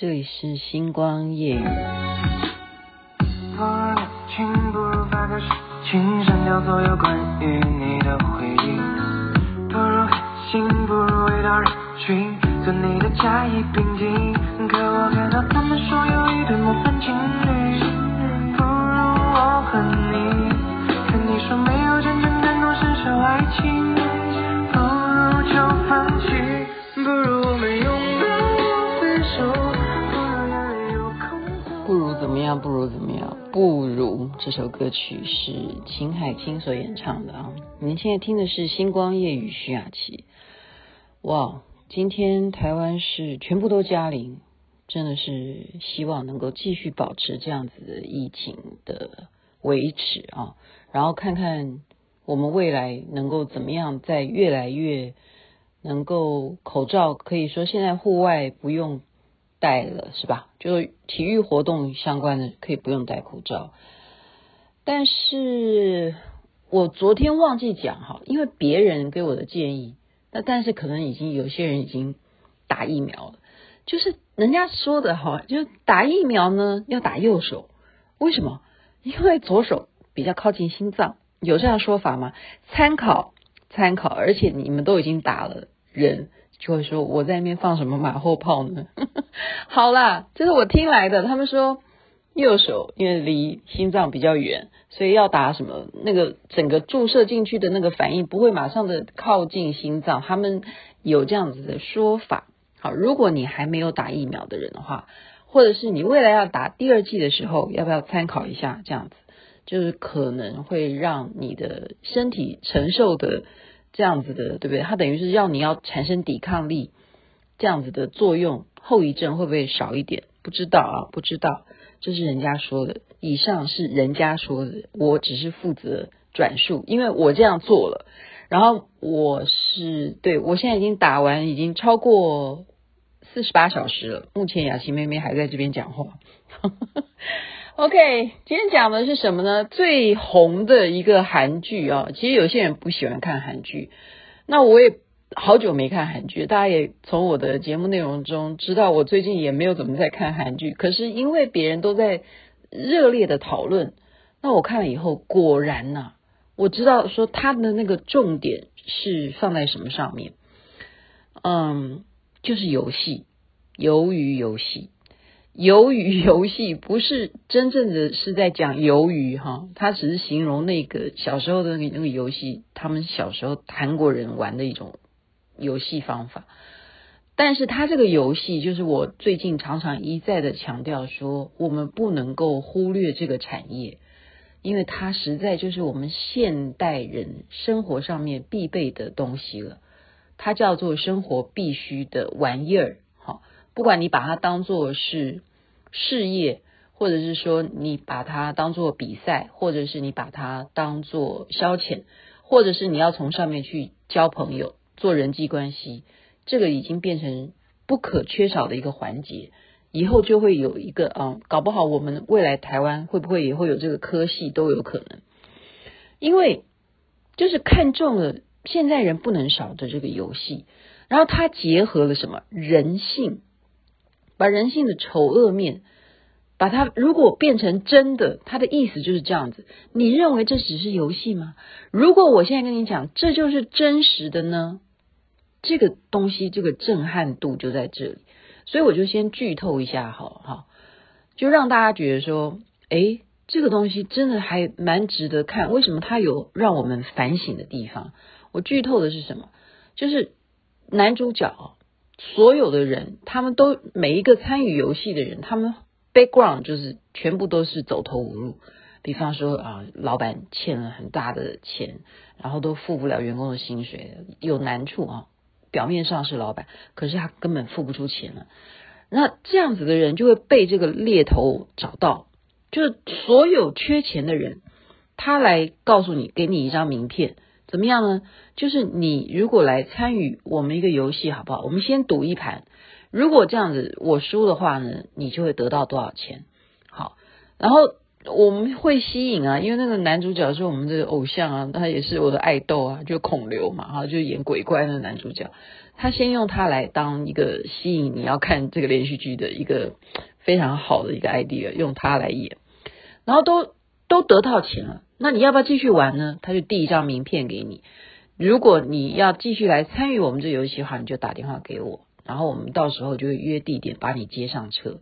这里是星光夜语。不如年轻，不如发个誓情，删掉所有关于你的回忆。不如狠心，不如回到人群，做你的甲乙丙丁。可我看到他们说有一对模范情侣。首歌曲是秦海清所演唱的啊！您现在听的是《星光夜雨》徐雅琪。哇，今天台湾是全部都加零，真的是希望能够继续保持这样子的疫情的维持啊！然后看看我们未来能够怎么样，在越来越能够口罩可以说现在户外不用。戴了是吧？就是体育活动相关的可以不用戴口罩，但是我昨天忘记讲哈，因为别人给我的建议，那但是可能已经有些人已经打疫苗了，就是人家说的哈，就是打疫苗呢要打右手，为什么？因为左手比较靠近心脏，有这样说法吗？参考参考，而且你们都已经打了人。就会说我在那边放什么马后炮呢？好啦，这是我听来的。他们说右手因为离心脏比较远，所以要打什么那个整个注射进去的那个反应不会马上的靠近心脏。他们有这样子的说法。好，如果你还没有打疫苗的人的话，或者是你未来要打第二剂的时候，要不要参考一下？这样子就是可能会让你的身体承受的。这样子的，对不对？它等于是要你要产生抵抗力，这样子的作用，后遗症会不会少一点？不知道啊，不知道，这是人家说的。以上是人家说的，我只是负责转述，因为我这样做了。然后我是对，我现在已经打完，已经超过四十八小时了。目前雅琪妹妹还在这边讲话。OK，今天讲的是什么呢？最红的一个韩剧啊，其实有些人不喜欢看韩剧，那我也好久没看韩剧，大家也从我的节目内容中知道，我最近也没有怎么在看韩剧。可是因为别人都在热烈的讨论，那我看了以后，果然呐、我知道说他的那个重点是放在什么上面，嗯，就是游戏，鱿鱼游戏。鱿鱼游戏不是真正的是在讲鱿鱼哈，它只是形容那个小时候的那个游戏，他们小时候韩国人玩的一种游戏方法。但是它这个游戏，就是我最近常常一再的强调说，我们不能够忽略这个产业，因为它实在就是我们现代人生活上面必备的东西了。它叫做生活必须的玩意儿，哈，不管你把它当做是。事业，或者是说你把它当做比赛，或者是你把它当做消遣，或者是你要从上面去交朋友、做人际关系，这个已经变成不可缺少的一个环节。以后就会有一个啊，搞不好我们未来台湾会不会也会有这个科系都有可能，因为就是看中了现在人不能少的这个游戏，然后它结合了什么人性。把人性的丑恶面，把它如果变成真的，它的意思就是这样子。你认为这只是游戏吗？如果我现在跟你讲，这就是真实的呢？这个东西，这个震撼度就在这里。所以我就先剧透一下，好好，就让大家觉得说，诶，这个东西真的还蛮值得看。为什么它有让我们反省的地方？我剧透的是什么？就是男主角。所有的人，他们都每一个参与游戏的人，他们 background 就是全部都是走投无路。比方说啊，老板欠了很大的钱，然后都付不了员工的薪水，有难处啊。表面上是老板，可是他根本付不出钱了。那这样子的人就会被这个猎头找到，就是所有缺钱的人，他来告诉你，给你一张名片。怎么样呢？就是你如果来参与我们一个游戏，好不好？我们先赌一盘，如果这样子我输的话呢，你就会得到多少钱？好，然后我们会吸引啊，因为那个男主角是我们的偶像啊，他也是我的爱豆啊，就孔刘嘛，哈，就演鬼怪那个男主角，他先用他来当一个吸引你要看这个连续剧的一个非常好的一个 idea，用它来演，然后都都得到钱了，那你要不要继续玩呢？他就递一张名片给你，如果你要继续来参与我们这游戏的话，你就打电话给我，然后我们到时候就会约地点把你接上车。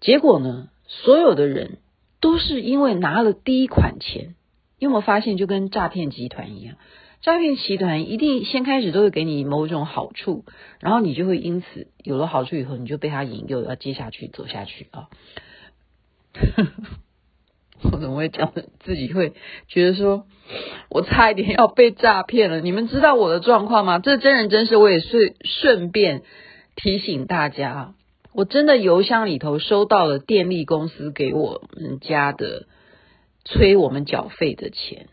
结果呢，所有的人都是因为拿了第一款钱，有没有发现就跟诈骗集团一样？诈骗集团一定先开始都会给你某种好处，然后你就会因此有了好处以后，你就被他引诱要接下去走下去啊！我怎么会讲？自己会觉得说，我差一点要被诈骗了。你们知道我的状况吗？这真人真事，我也是顺便提醒大家，我真的邮箱里头收到了电力公司给我们家的催我们缴费的钱。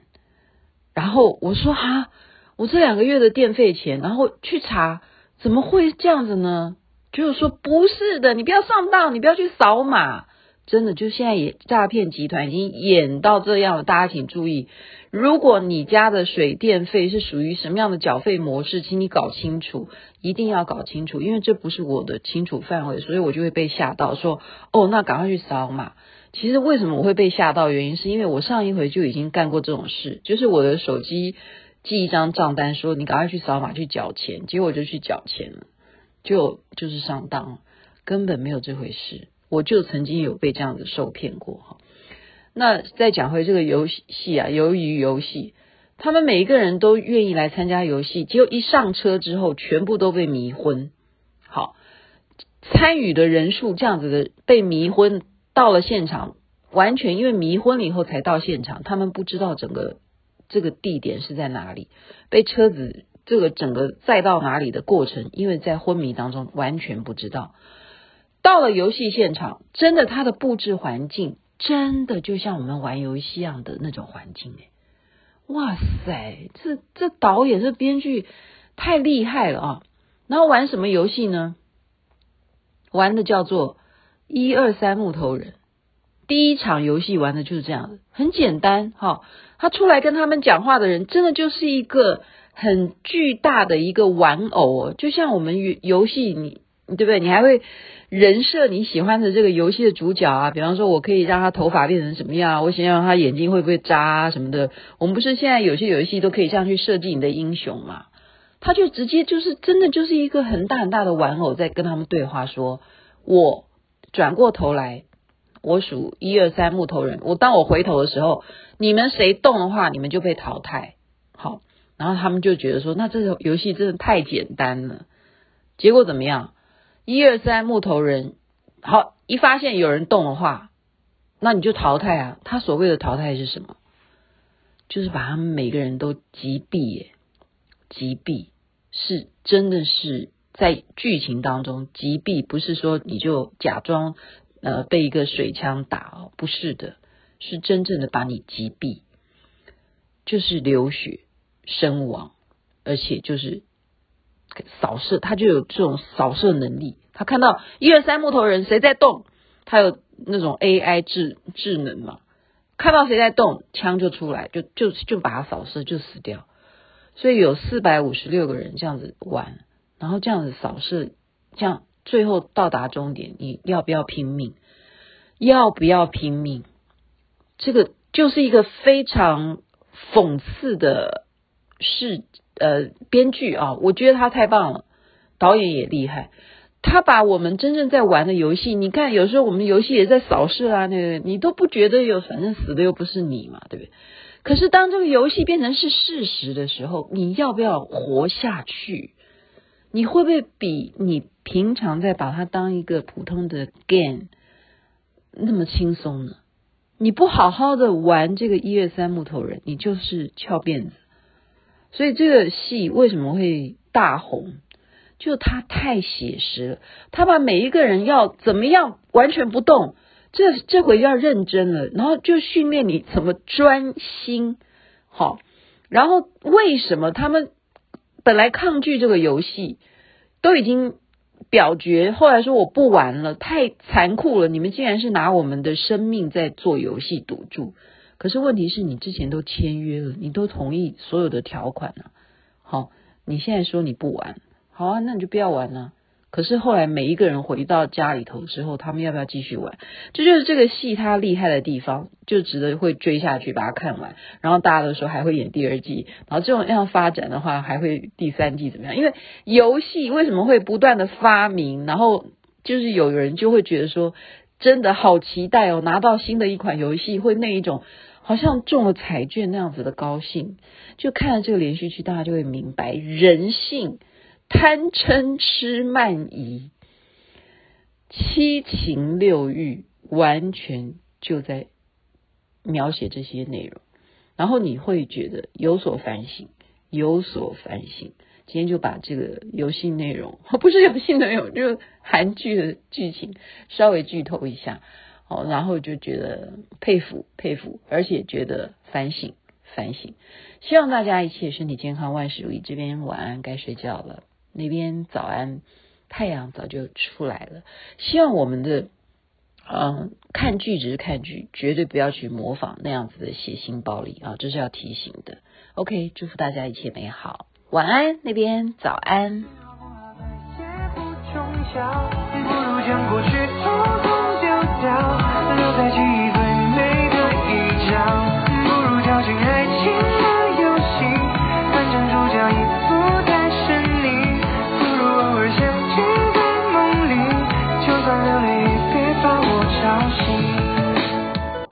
然后我说哈，我这两个月的电费钱，然后去查，怎么会这样子呢？就是说不是的，你不要上当，你不要去扫码，真的就现在也诈骗集团已经演到这样了，大家请注意，如果你家的水电费是属于什么样的缴费模式，请你搞清楚，一定要搞清楚，因为这不是我的清楚范围，所以我就会被吓到说，哦，那赶快去扫码。其实为什么我会被吓到？原因是因为我上一回就已经干过这种事，就是我的手机寄一张账单，说你赶快去扫码去缴钱，结果我就去缴钱了，就就是上当，根本没有这回事。我就曾经有被这样子受骗过哈。那再讲回这个游戏啊，由于游戏，他们每一个人都愿意来参加游戏，结果一上车之后，全部都被迷昏。好，参与的人数这样子的被迷昏。到了现场，完全因为迷昏了以后才到现场，他们不知道整个这个地点是在哪里，被车子这个整个载到哪里的过程，因为在昏迷当中完全不知道。到了游戏现场，真的它的布置环境真的就像我们玩游戏一样的那种环境哎，哇塞，这这导演这编剧太厉害了啊！然后玩什么游戏呢？玩的叫做。一二三木头人，第一场游戏玩的就是这样的，很简单哈。他出来跟他们讲话的人，真的就是一个很巨大的一个玩偶哦，就像我们游戏，你对不对？你还会人设你喜欢的这个游戏的主角啊，比方说我可以让他头发变成什么样，我想要他眼睛会不会眨啊什么的。我们不是现在有些游戏都可以这样去设计你的英雄嘛？他就直接就是真的就是一个很大很大的玩偶在跟他们对话，说我。转过头来，我数一二三木头人。我当我回头的时候，你们谁动的话，你们就被淘汰。好，然后他们就觉得说，那这个游戏真的太简单了。结果怎么样？一二三木头人，好，一发现有人动的话，那你就淘汰啊。他所谓的淘汰是什么？就是把他们每个人都击毙耶，击毙是真的是。在剧情当中击毙，不是说你就假装呃被一个水枪打哦，不是的，是真正的把你击毙，就是流血身亡，而且就是扫射，他就有这种扫射能力。他看到一二三木头人谁在动，他有那种 AI 智智能嘛，看到谁在动，枪就出来，就就就把他扫射，就死掉。所以有四百五十六个人这样子玩。然后这样子扫射，这样最后到达终点，你要不要拼命？要不要拼命？这个就是一个非常讽刺的事，呃，编剧啊，我觉得他太棒了，导演也厉害，他把我们真正在玩的游戏，你看有时候我们游戏也在扫射啊，那个你都不觉得有，反正死的又不是你嘛，对不对？可是当这个游戏变成是事实的时候，你要不要活下去？你会不会比你平常在把它当一个普通的 game 那么轻松呢？你不好好的玩这个一二三木头人，你就是翘辫子。所以这个戏为什么会大红？就他太写实了，他把每一个人要怎么样完全不动，这这回要认真了，然后就训练你怎么专心。好，然后为什么他们？本来抗拒这个游戏，都已经表决，后来说我不玩了，太残酷了。你们竟然是拿我们的生命在做游戏赌注。可是问题是你之前都签约了，你都同意所有的条款了。好，你现在说你不玩，好啊，那你就不要玩了。可是后来每一个人回到家里头之后，他们要不要继续玩？这就是这个戏它厉害的地方，就值得会追下去把它看完。然后大家都说还会演第二季，然后这种样发展的话，还会第三季怎么样？因为游戏为什么会不断的发明？然后就是有人就会觉得说，真的好期待哦，拿到新的一款游戏会那一种好像中了彩券那样子的高兴。就看了这个连续剧，大家就会明白人性。贪嗔痴慢疑、七情六欲，完全就在描写这些内容，然后你会觉得有所反省，有所反省。今天就把这个游戏内容，不是游戏内容，就是韩剧的剧情稍微剧透一下，哦，然后就觉得佩服佩服，而且觉得反省反省。希望大家一切身体健康，万事如意。这边晚安，该睡觉了。那边早安，太阳早就出来了。希望我们的嗯看剧只是看剧，绝对不要去模仿那样子的血腥暴力啊，这是要提醒的。OK，祝福大家一切美好，晚安。那边早安。